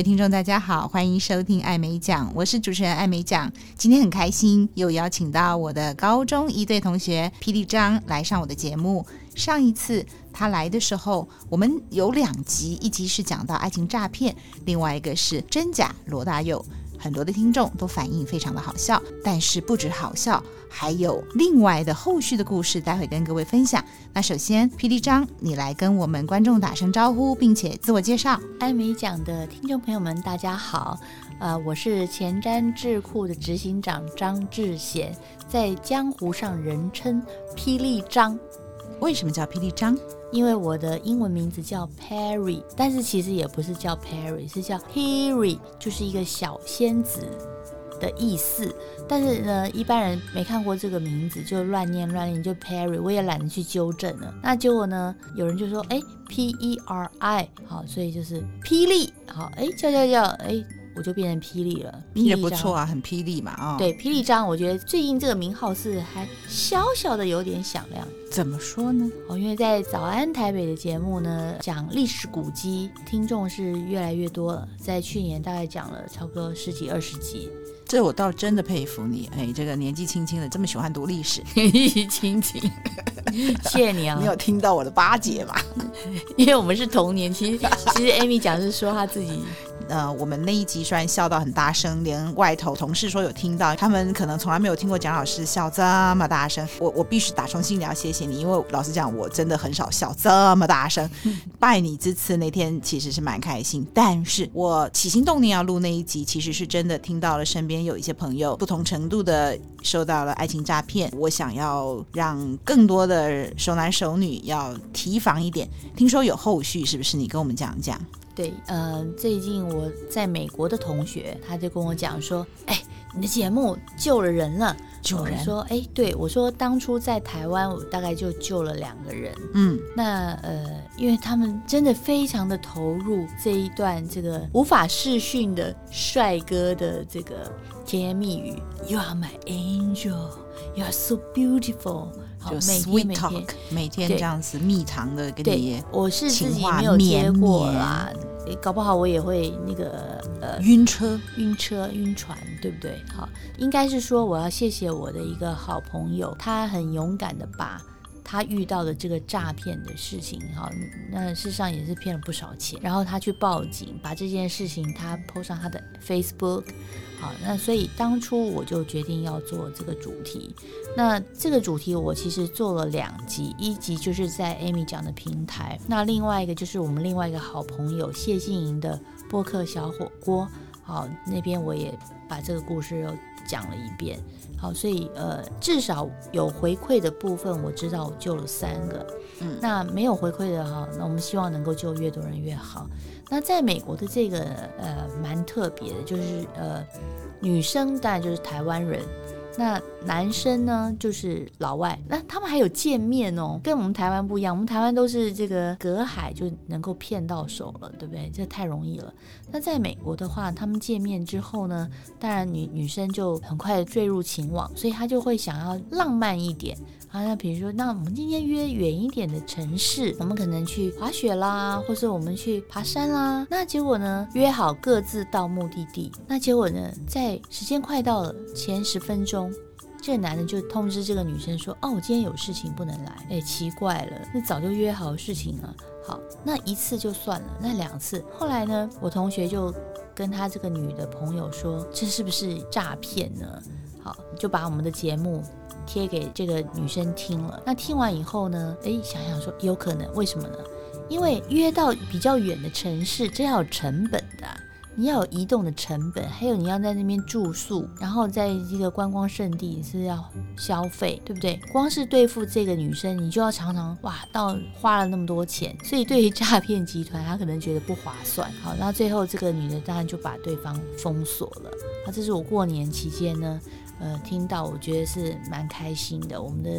位听众，大家好，欢迎收听艾美奖，我是主持人艾美奖。今天很开心，又邀请到我的高中一队同学霹雳张来上我的节目。上一次他来的时候，我们有两集，一集是讲到爱情诈骗，另外一个是真假罗大佑。很多的听众都反映非常的好笑，但是不止好笑，还有另外的后续的故事，待会跟各位分享。那首先，霹雳张，你来跟我们观众打声招呼，并且自我介绍。艾美奖的听众朋友们，大家好，呃，我是前瞻智库的执行长张志贤，在江湖上人称霹雳张。为什么叫霹雳张？因为我的英文名字叫 Perry，但是其实也不是叫 Perry，是叫 Peri，就是一个小仙子的意思。但是呢，一般人没看过这个名字，就乱念乱念，就 Perry，我也懒得去纠正了。那结果呢，有人就说，哎，P E R I，好，所以就是霹雳，好，哎，叫叫叫，哎。我就变成霹雳了，霹雳也不错啊，很霹雳嘛啊。哦、对，霹雳张，我觉得最近这个名号是还小小的有点响亮。怎么说呢？哦，因为在早安台北的节目呢，讲历史古迹，听众是越来越多了。在去年大概讲了差不多十几二十集，这我倒真的佩服你。哎，这个年纪轻轻的这么喜欢读历史，年纪轻轻，谢谢你啊。你有听到我的巴结吧？因为我们是同年，其实其实 Amy 讲是说她自己。呃，我们那一集虽然笑到很大声，连外头同事说有听到，他们可能从来没有听过蒋老师笑这么大声。我我必须打从心里要谢谢你，因为老实讲，我真的很少笑这么大声。拜你之赐那天其实是蛮开心，但是我起心动念要录那一集，其实是真的听到了身边有一些朋友不同程度的受到了爱情诈骗，我想要让更多的熟男熟女要提防一点。听说有后续，是不是？你跟我们讲讲。对，呃，最近我在美国的同学，他就跟我讲说，哎，你的节目救了人了，救人。我说，哎，对，我说当初在台湾，我大概就救了两个人。嗯，那呃，因为他们真的非常的投入这一段这个无法视讯的帅哥的这个甜言蜜语，You are my angel, you are so beautiful。就 sweet talk，每天这样子蜜糖的跟你，我是自己没有接过啦，搞不好我也会那个呃晕车、晕车、晕船，对不对？好，应该是说我要谢谢我的一个好朋友，他很勇敢的把他遇到的这个诈骗的事情，哈，那事实上也是骗了不少钱，然后他去报警，把这件事情他 po 上他的 Facebook。好，那所以当初我就决定要做这个主题。那这个主题我其实做了两集，一集就是在 Amy 讲的平台，那另外一个就是我们另外一个好朋友谢杏莹的播客小火锅。好，那边我也把这个故事又讲了一遍。好，所以呃，至少有回馈的部分，我知道我救了三个。嗯，那没有回馈的哈，那我们希望能够救越多人越好。那在美国的这个呃蛮特别的，就是呃女生当然就是台湾人，那男生呢就是老外。那他们还有见面哦，跟我们台湾不一样，我们台湾都是这个隔海就能够骗到手了，对不对？这太容易了。那在美国的话，他们见面之后呢，当然女女生就很快坠入情网，所以他就会想要浪漫一点。啊，那比如说，那我们今天约远一点的城市，我们可能去滑雪啦，或是我们去爬山啦。那结果呢，约好各自到目的地。那结果呢，在时间快到了前十分钟，这个男的就通知这个女生说：“哦，我今天有事情不能来。”哎，奇怪了，那早就约好事情了。好，那一次就算了，那两次。后来呢，我同学就跟他这个女的朋友说：“这是不是诈骗呢？”好，就把我们的节目。贴给这个女生听了，那听完以后呢？诶，想想说有可能，为什么呢？因为约到比较远的城市，这要有成本的，你要有移动的成本，还有你要在那边住宿，然后在一个观光圣地是要消费，对不对？光是对付这个女生，你就要常常哇，到花了那么多钱，所以对于诈骗集团，他可能觉得不划算。好，那最后这个女的当然就把对方封锁了。那这是我过年期间呢。呃，听到我觉得是蛮开心的。我们的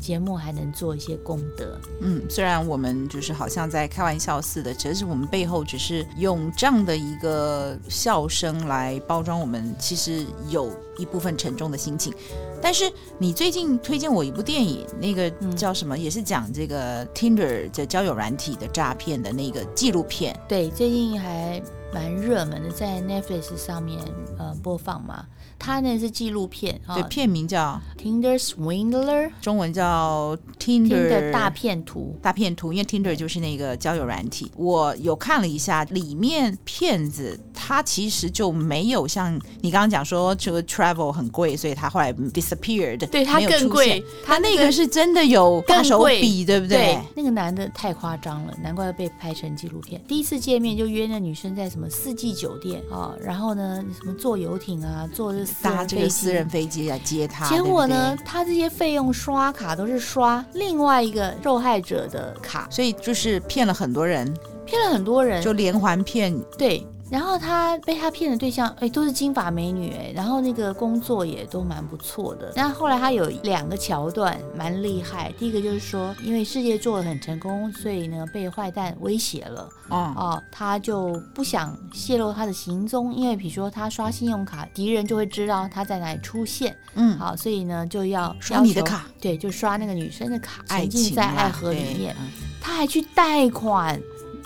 节目还能做一些功德。嗯，虽然我们就是好像在开玩笑似的，其实我们背后只是用这样的一个笑声来包装我们，其实有一部分沉重的心情。但是你最近推荐我一部电影，那个叫什么？嗯、也是讲这个 Tinder 的交友软体的诈骗的那个纪录片。对，最近还。蛮热门的，在 Netflix 上面呃播放嘛。他那是纪录片，对，片名叫《Tinder Swindler》，中文叫 Tinder，Tinder 大骗徒，大骗徒。因为 Tinder 就是那个交友软体，我有看了一下，里面骗子他其实就没有像你刚刚讲说这个 travel 很贵，所以他后来 disappeared，对他更贵，他那个是真的有大手笔，对不对？对，那个男的太夸张了，难怪被拍成纪录片。第一次见面就约那女生在什么四季酒店啊，然后呢什么坐游艇啊，坐这。搭这个私人飞机来接他，结果呢，他这些费用刷卡都是刷另外一个受害者的卡，所以就是骗了很多人，骗了很多人，就连环骗。对。然后他被他骗的对象，哎，都是金发美女，哎，然后那个工作也都蛮不错的。那后来他有两个桥段蛮厉害，第一个就是说，因为事业做得很成功，所以呢被坏蛋威胁了，哦，哦，他就不想泄露他的行踪，因为比如说他刷信用卡，敌人就会知道他在哪里出现，嗯，好，所以呢就要刷你的卡，对，就刷那个女生的卡，沉浸在爱河里面，他还去贷款。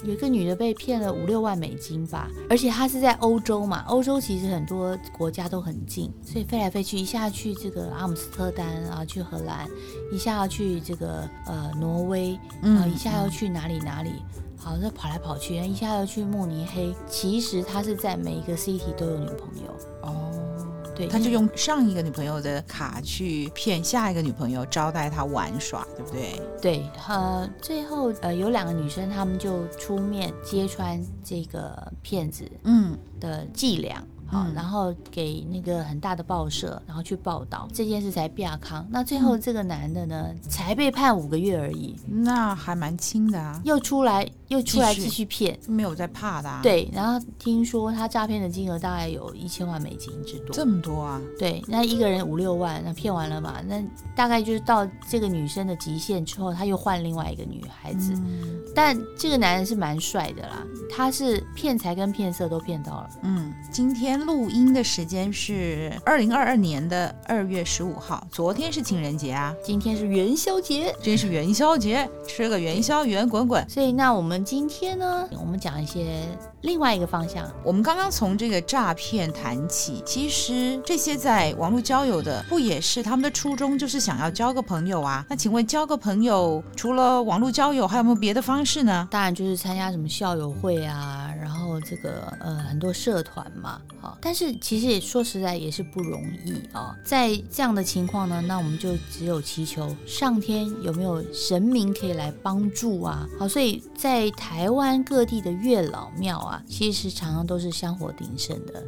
有一个女的被骗了五六万美金吧，而且她是在欧洲嘛，欧洲其实很多国家都很近，所以飞来飞去，一下去这个阿姆斯特丹然后，去荷兰，一下要去这个呃挪威，啊、嗯，一下要去哪里哪里，好，那跑来跑去，一下要去慕尼黑，其实他是在每一个 city 都有女朋友哦。对，他就用上一个女朋友的卡去骗下一个女朋友，招待她玩耍，对不对？对，呃，最后呃有两个女生，她们就出面揭穿这个骗子，嗯的伎俩。好，然后给那个很大的报社，然后去报道这件事才变康。那最后这个男的呢，才被判五个月而已，那还蛮轻的啊。又出来，又出来继续骗，没有在怕的啊。对，然后听说他诈骗的金额大概有一千万美金之多。这么多啊？对，那一个人五六万，那骗完了嘛？那大概就是到这个女生的极限之后，他又换另外一个女孩子。嗯，但这个男人是蛮帅的啦，他是骗财跟骗色都骗到了。嗯，今天。录音的时间是二零二二年的二月十五号，昨天是情人节啊，今天是元宵节，真是元宵节，吃个元宵圆滚滚。所以，那我们今天呢，我们讲一些另外一个方向。我们刚刚从这个诈骗谈起，其实这些在网络交友的，不也是他们的初衷就是想要交个朋友啊？那请问交个朋友，除了网络交友，还有没有别的方式呢？当然就是参加什么校友会啊，然后这个呃很多社团嘛。好但是其实也说实在也是不容易啊，在这样的情况呢，那我们就只有祈求上天有没有神明可以来帮助啊。好，所以在台湾各地的月老庙其实常常都是香火鼎盛的。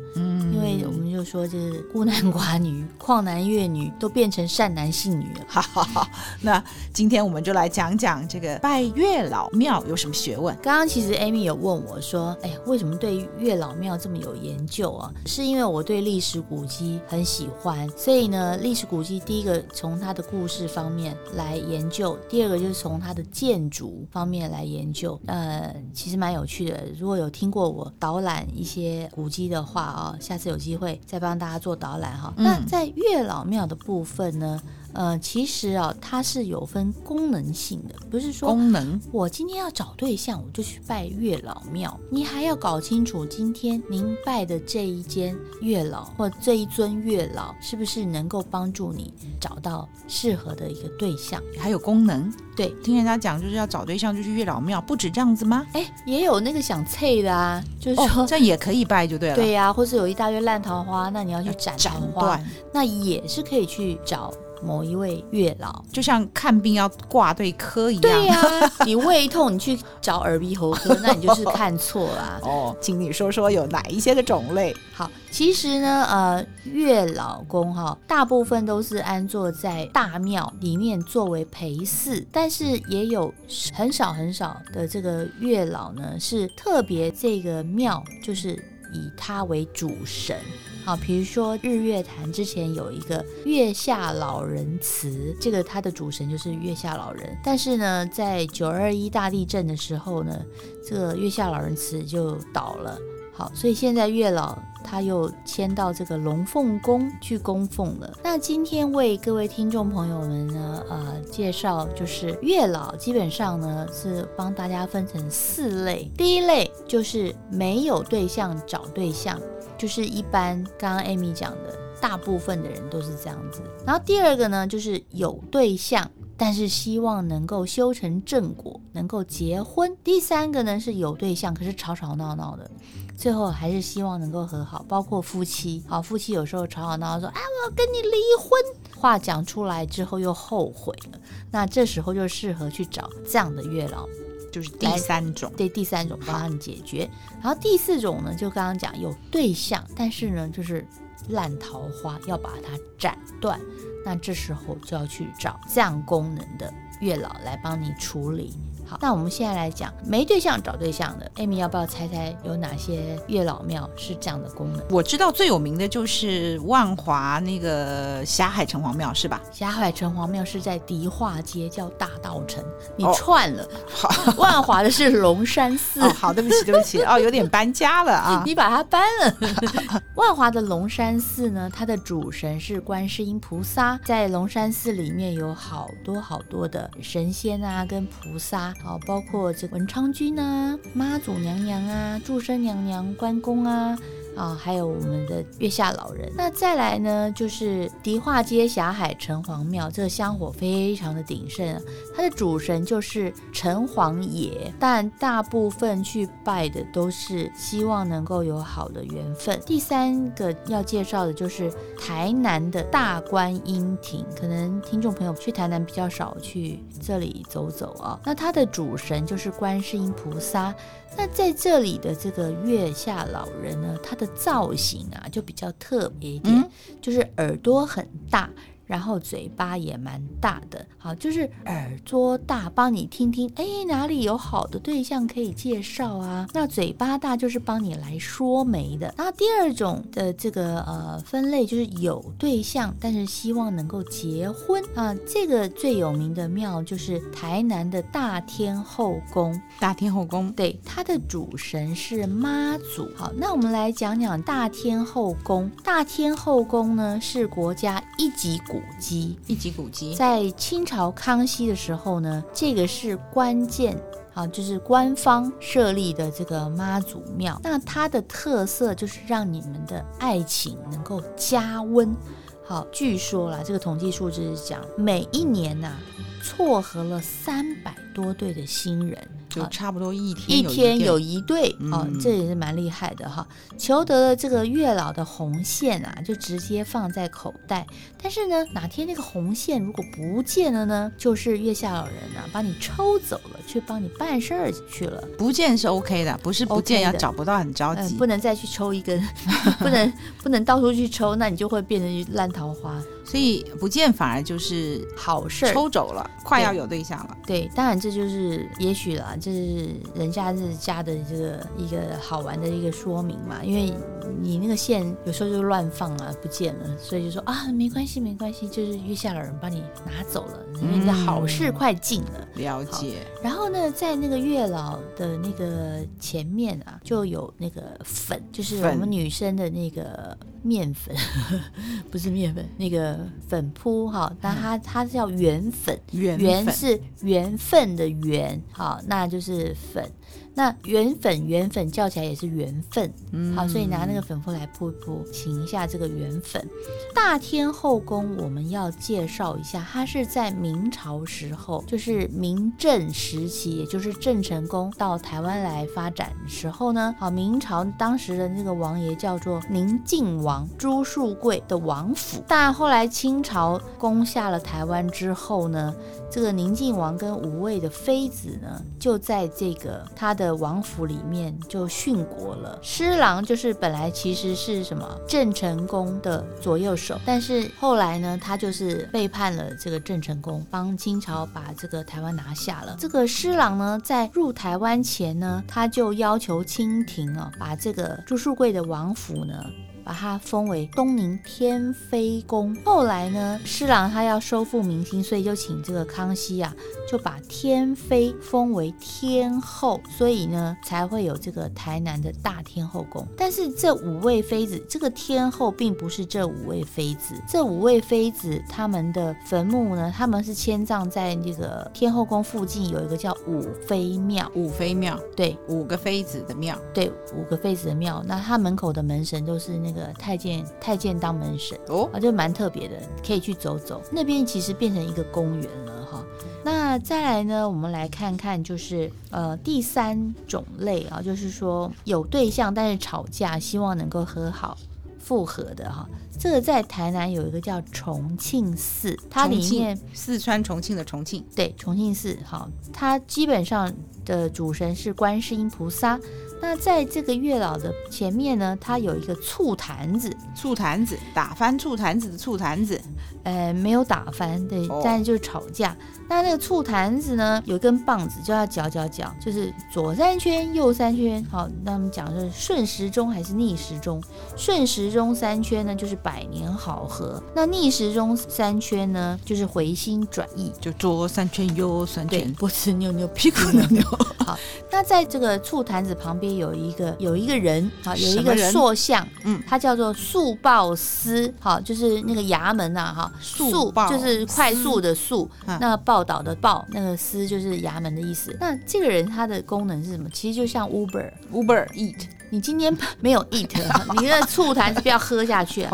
因为我们就说这是孤男寡女、旷男怨女都变成善男信女了。好好好，那今天我们就来讲讲这个拜月老庙有什么学问。刚刚其实 Amy 有问我说，哎呀，为什么对月老庙这么有研究啊？是因为我对历史古迹很喜欢，所以呢，历史古迹第一个从它的故事方面来研究，第二个就是从它的建筑方面来研究。呃，其实蛮有趣的。如果有听过我导览一些古迹的话啊，下次有机会再帮大家做导览哈。嗯。那在月老庙的部分呢？呃，其实啊，它是有分功能性的，不是说功能。我今天要找对象，我就去拜月老庙。你还要搞清楚，今天您拜的这一间月老或这一尊月老，是不是能够帮助你找到适合的一个对象？还有功能。对，听人家讲，就是要找对象就去月老庙，不止这样子吗？哎，也有那个想脆的啊，就是说、哦、这样也可以拜就对了。对呀、啊，或是有一大堆烂桃花，那你要去斩桃花，那也是可以去找。某一位月老，就像看病要挂对科一样。对呀、啊，你胃痛，你去找耳鼻喉科，那你就是看错了。哦，请你说说有哪一些的种类？好，其实呢，呃，月老公哈，大部分都是安坐在大庙里面作为陪祀，但是也有很少很少的这个月老呢，是特别这个庙就是以他为主神。好，比如说日月潭之前有一个月下老人祠，这个它的主神就是月下老人。但是呢，在九二一大地震的时候呢，这个月下老人祠就倒了。好，所以现在月老他又迁到这个龙凤宫去供奉了。那今天为各位听众朋友们呢，呃，介绍就是月老，基本上呢是帮大家分成四类。第一类就是没有对象找对象，就是一般刚刚 Amy 讲的，大部分的人都是这样子。然后第二个呢，就是有对象。但是希望能够修成正果，能够结婚。第三个呢，是有对象，可是吵吵闹闹的，最后还是希望能够和好。包括夫妻，好，夫妻有时候吵吵闹闹说：“啊，我要跟你离婚。”话讲出来之后又后悔了，那这时候就适合去找这样的月老，就是第三种。对，第三种帮你解决。然后第四种呢，就刚刚讲有对象，但是呢，就是烂桃花，要把它斩断。那这时候就要去找这样功能的月老来帮你处理。好，那我们现在来讲没对象找对象的，Amy 要不要猜猜有哪些月老庙是这样的功能？我知道最有名的就是万华那个霞海城隍庙，是吧？霞海城隍庙是在迪化街，叫大道城，你串了。好、哦，万华的是龙山寺。哦、好，对不起，对不起，哦，有点搬家了啊，你把它搬了。万华的龙山寺呢，它的主神是观世音菩萨，在龙山寺里面有好多好多的神仙啊，跟菩萨。好，包括这个文昌君啊、妈祖娘娘啊、注生娘娘、关公啊。啊，还有我们的月下老人。那再来呢，就是迪化街霞海城隍庙，这个香火非常的鼎盛啊。它的主神就是城隍爷，但大部分去拜的都是希望能够有好的缘分。第三个要介绍的就是台南的大观音亭，可能听众朋友去台南比较少去这里走走啊。那它的主神就是观世音菩萨。那在这里的这个月下老人呢，他的造型啊就比较特别一点，嗯、就是耳朵很大。然后嘴巴也蛮大的，好，就是耳朵大，帮你听听，哎，哪里有好的对象可以介绍啊？那嘴巴大就是帮你来说媒的。然后第二种的这个呃分类就是有对象，但是希望能够结婚啊。这个最有名的庙就是台南的大天后宫。大天后宫，对，它的主神是妈祖。好，那我们来讲讲大天后宫。大天后宫呢是国家一级古古迹，一级古迹，在清朝康熙的时候呢，这个是关键，好，就是官方设立的这个妈祖庙。那它的特色就是让你们的爱情能够加温。好，据说啦，这个统计数字是讲，每一年呐、啊，撮合了三百多对的新人。就差不多一天一天有一对哦，这也是蛮厉害的哈。求得了这个月老的红线啊，就直接放在口袋。但是呢，哪天那个红线如果不见了呢？就是月下老人啊，把你抽走了，去帮你办事儿去了。不见是 OK 的，不是不见要找不到很着急，呃，不能再去抽一根，不能不能到处去抽，那你就会变成烂桃花。所以不见反而就是好事，抽走了，快要有对象了。对，当然这就是也许啦，这是人家是家的这个一个好玩的一个说明嘛。因为你那个线有时候就乱放啊，不见了，所以就说啊，没关系，没关系，就是月下老人帮你拿走了，因为你的好事快尽了。嗯，了解。然后呢，在那个月老的那个前面啊，就有那个粉，就是我们女生的那个面粉，粉 不是面粉，那个。粉扑哈，那它它是叫缘粉，缘是缘分的缘，好，那就是粉。那原粉原粉叫起来也是缘分，嗯，好，所以拿那个粉扑来扑一扑，请一下这个缘粉。大天后宫我们要介绍一下，它是在明朝时候，就是明郑时期，也就是郑成功到台湾来发展的时候呢，好，明朝当时的那个王爷叫做宁靖王朱树贵的王府，但后来清朝攻下了台湾之后呢，这个宁靖王跟五位的妃子呢，就在这个他的王府里面就殉国了。施琅就是本来其实是什么郑成功的左右手，但是后来呢，他就是背叛了这个郑成功，帮清朝把这个台湾拿下了。这个施琅呢，在入台湾前呢，他就要求清廷啊，把这个朱树贵的王府呢。把它封为东宁天妃宫。后来呢，施琅他要收复民心，所以就请这个康熙啊，就把天妃封为天后，所以呢，才会有这个台南的大天后宫。但是这五位妃子，这个天后并不是这五位妃子，这五位妃子他们的坟墓呢，他们是迁葬在这个天后宫附近有一个叫五妃庙。五妃庙，对，五个妃子的庙，对，五个妃子的庙。那他门口的门神都是那个太监，太监当门神哦，啊，就蛮特别的，可以去走走。那边其实变成一个公园了哈。那再来呢，我们来看看，就是呃第三种类啊，就是说有对象但是吵架，希望能够和好复合的哈。这个在台南有一个叫重庆寺，它里面四川重庆的重庆，对，重庆寺哈，它基本上的主神是观世音菩萨。那在这个月老的前面呢，它有一个醋坛子，醋坛子打翻醋坛子的醋坛子，呃，没有打翻，对，哦、但是就是吵架。那那个醋坛子呢，有一根棒子，就要搅搅搅，就是左三圈，右三圈。好，那我们讲的是顺时钟还是逆时钟？顺时钟三圈呢，就是百年好合；那逆时钟三圈呢，就是回心转意。就左三圈，右三圈，脖子扭扭，屁股扭扭。好，那在这个醋坛子旁边。有一个有一个人，好，有一个塑像，嗯，他叫做速报司，好，就是那个衙门呐，哈，速就是快速的速，那报道的报，那个司就是衙门的意思。那这个人他的功能是什么？其实就像 Uber，Uber Eat，你今天没有 Eat，你那醋坛子不要喝下去。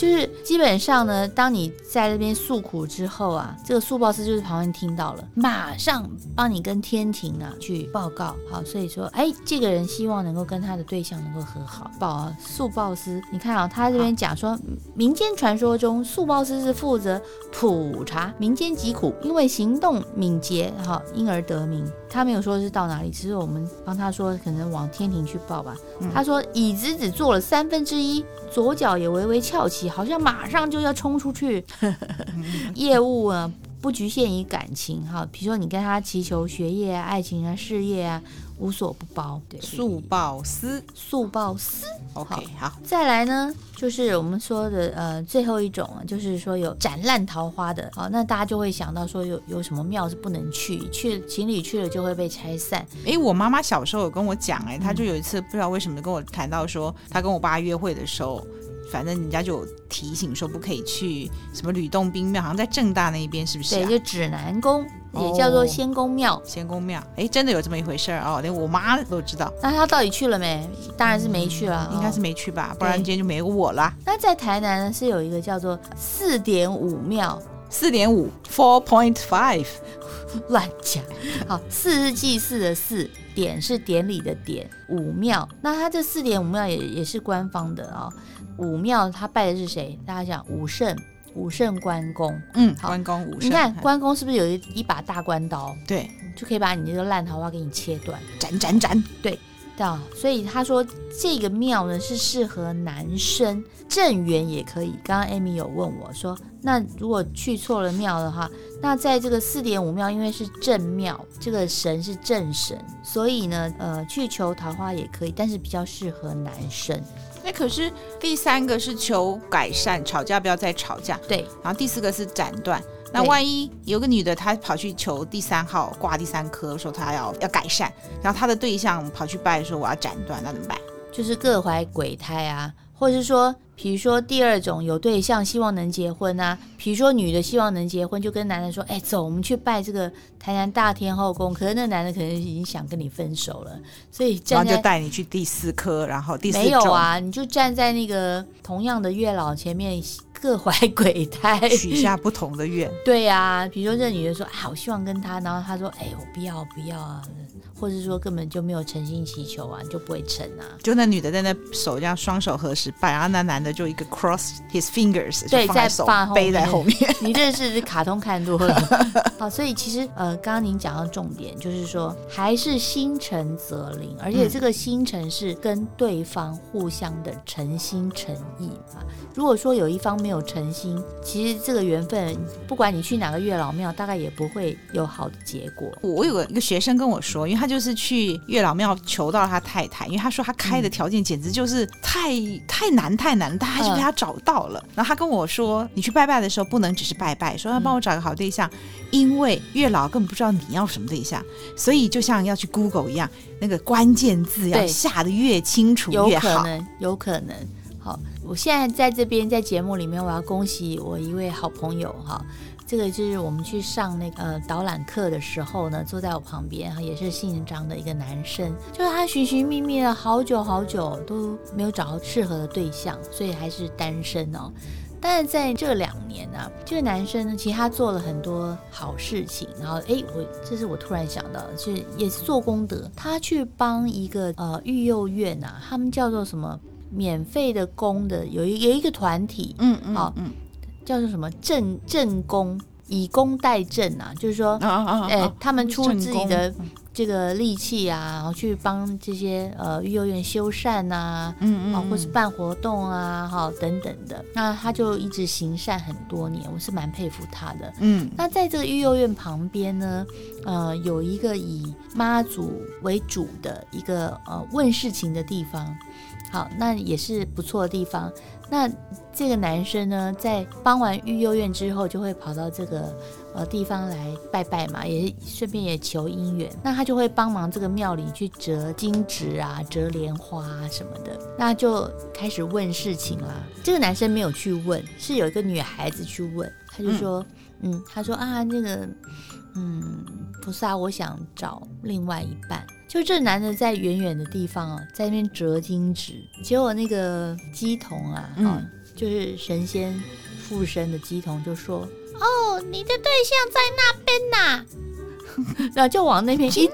就是基本上呢，当你在那边诉苦之后啊，这个速报司就是旁边听到了，马上帮你跟天庭啊去报告。好，所以说，哎，这个人希望能够跟他的对象能够和好。报啊，速报司，你看啊，他这边讲说，民间传说中速报司是负责普查民间疾苦，因为行动敏捷，哈，因而得名。他没有说是到哪里，其实我们帮他说，可能往天庭去报吧。嗯、他说椅子只坐了三分之一，左脚也微微翘起。好像马上就要冲出去，业务啊不局限于感情哈，比如说你跟他祈求学业啊、爱情啊、事业啊，无所不包。对，速报私，速报私，OK，好。再来呢，就是我们说的呃最后一种啊，就是说有斩烂桃花的，好，那大家就会想到说有有什么庙是不能去，去情侣去了就会被拆散。哎，我妈妈小时候有跟我讲，哎，她就有一次不知道为什么跟我谈到说，她跟我爸约会的时候。反正人家就提醒说不可以去什么吕洞宾庙，好像在正大那一边，是不是、啊？对，就指南宫，也叫做仙公庙。哦、仙公庙，哎，真的有这么一回事儿哦，连我妈都知道。那她到底去了没？当然是没去了，嗯、应该是没去吧，不然今天就没有我了。那在台南呢，是有一个叫做四点五庙，四点五 four point five，乱讲。好，四是祭祀的四，点是典礼的点，五庙。那它这四点五庙也也是官方的啊、哦。武庙他拜的是谁？大家讲武圣，武圣关公。嗯，好关公武圣。你看关公是不是有一一把大关刀？对，就可以把你这个烂桃花给你切断，斩斩斩。对，对啊。所以他说这个庙呢是适合男生，正缘也可以。刚刚 Amy 有问我说，那如果去错了庙的话，那在这个四点五庙，因为是正庙，这个神是正神，所以呢，呃，去求桃花也可以，但是比较适合男生。那可是第三个是求改善，吵架不要再吵架。对，然后第四个是斩断。那万一有个女的，她跑去求第三号挂第三颗，说她要要改善，然后她的对象跑去拜说我要斩断，那怎么办？就是各怀鬼胎啊，或者是说。比如说第二种有对象，希望能结婚啊。比如说女的希望能结婚，就跟男的说：“哎，走，我们去拜这个台南大天后宫。”可是那男的可能已经想跟你分手了，所以站在然后就带你去第四颗，然后第四没有啊，你就站在那个同样的月老前面，各怀 鬼胎，许下不同的愿。对呀、啊，比如说这女的说：“啊，我希望跟他。”然后他说：“哎，我不要，不要啊。”或者说根本就没有诚心祈求啊，你就不会成啊。就那女的在那手这样双手合十拜，然后那男的就一个 cross his fingers，对，在手背在后面。你这是卡通看多了。好，所以其实呃，刚刚您讲到重点，就是说还是心诚则灵，而且这个心诚是跟对方互相的诚心诚意啊。如果说有一方没有诚心，其实这个缘分，不管你去哪个月老庙，大概也不会有好的结果。我有个一个学生跟我说，因为他。就是去月老庙求到他太太，因为他说他开的条件简直就是太、嗯、太难太难，他还是被他找到了。然后他跟我说，你去拜拜的时候不能只是拜拜，说要帮我找个好对象，嗯、因为月老根本不知道你要什么对象，所以就像要去 Google 一样，那个关键字要下得越清楚越好。有可能，有可能。好，我现在在这边在节目里面，我要恭喜我一位好朋友哈。这个就是我们去上那个导览课的时候呢，坐在我旁边哈，也是姓张的一个男生，就是他寻寻觅觅了好久好久都没有找到适合的对象，所以还是单身哦。但是在这两年呢、这个男生呢，其实他做了很多好事情，然后哎，我这是我突然想到，就是也是做功德，他去帮一个呃育幼院啊，他们叫做什么免费的工的，有一有一个团体，嗯嗯，好嗯。叫做什么正正工，以工代賑啊，就是说，哎、啊啊欸，他们出自己的这个力气啊，然后去帮这些呃育幼院修缮呐、啊，嗯嗯，或是办活动啊，哈等等的。那他就一直行善很多年，我是蛮佩服他的。嗯，那在这个育幼院旁边呢，呃，有一个以妈祖为主的一个呃问事情的地方，好，那也是不错的地方。那这个男生呢，在帮完育幼院之后，就会跑到这个呃地方来拜拜嘛，也顺便也求姻缘。那他就会帮忙这个庙里去折金纸啊、折莲花啊什么的。那就开始问事情啦。这个男生没有去问，是有一个女孩子去问。他就说，嗯，嗯，他说啊，那个，嗯，菩萨，我想找另外一半。就这男的在远远的地方啊，在那边折金纸，结果那个鸡童啊，嗯、啊，就是神仙附身的鸡童就说：“哦，你的对象在那边呐、啊。”然后就往那边一指，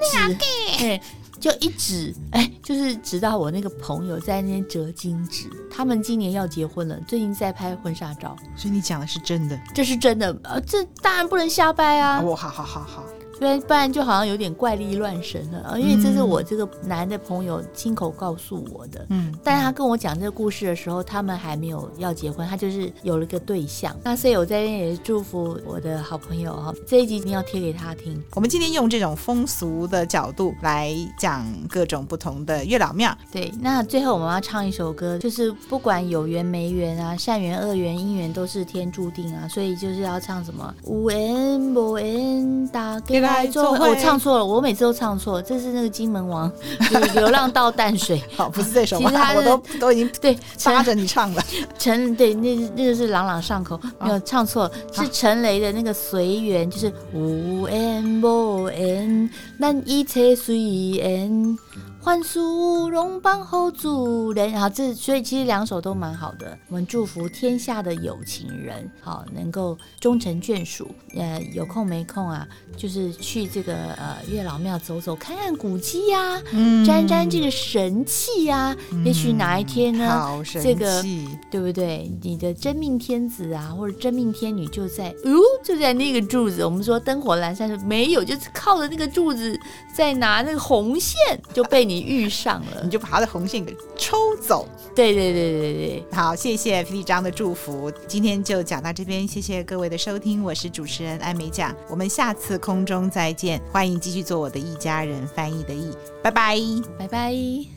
哎，就一指，哎，就是指到我那个朋友在那边折金纸，他们今年要结婚了，最近在拍婚纱照，所以你讲的是真的，这是真的，呃，这当然不能瞎掰啊！哦，好好好好。对，不然就好像有点怪力乱神了。因为这是我这个男的朋友亲口告诉我的。嗯，但是他跟我讲这个故事的时候，他们还没有要结婚，他就是有了个对象。那所以我在这边也祝福我的好朋友哈，这一集一定要贴给他听。我们今天用这种风俗的角度来讲各种不同的月老庙。对，那最后我们要唱一首歌，就是不管有缘没缘啊，善缘恶缘姻缘都是天注定啊，所以就是要唱什么无缘无缘大给。做我唱错了，我每次都唱错。这是那个金门王，流浪到淡水。好，不是这首吗？其实他我都都已经对扒着你唱了。陈对，那那个是朗朗上口，没有唱错，是陈雷的那个随缘，就是无缘无缘，但一切随缘。欢树荣邦后主人，好，这所以其实两首都蛮好的。我们祝福天下的有情人，好能够终成眷属。呃，有空没空啊，就是去这个呃月老庙走走，看看古迹呀、啊，嗯、沾沾这个神气呀、啊。嗯、也许哪一天呢，这个对不对？你的真命天子啊，或者真命天女就在哦，就在那个柱子。我们说灯火阑珊，没有，就是靠着那个柱子在拿那个红线，就被你。你遇上了，你就把他的红线给抽走。对对对对对，好，谢谢皮皮张的祝福，今天就讲到这边，谢谢各位的收听，我是主持人艾美酱，我们下次空中再见，欢迎继续做我的一家人翻译的译，拜拜，拜拜。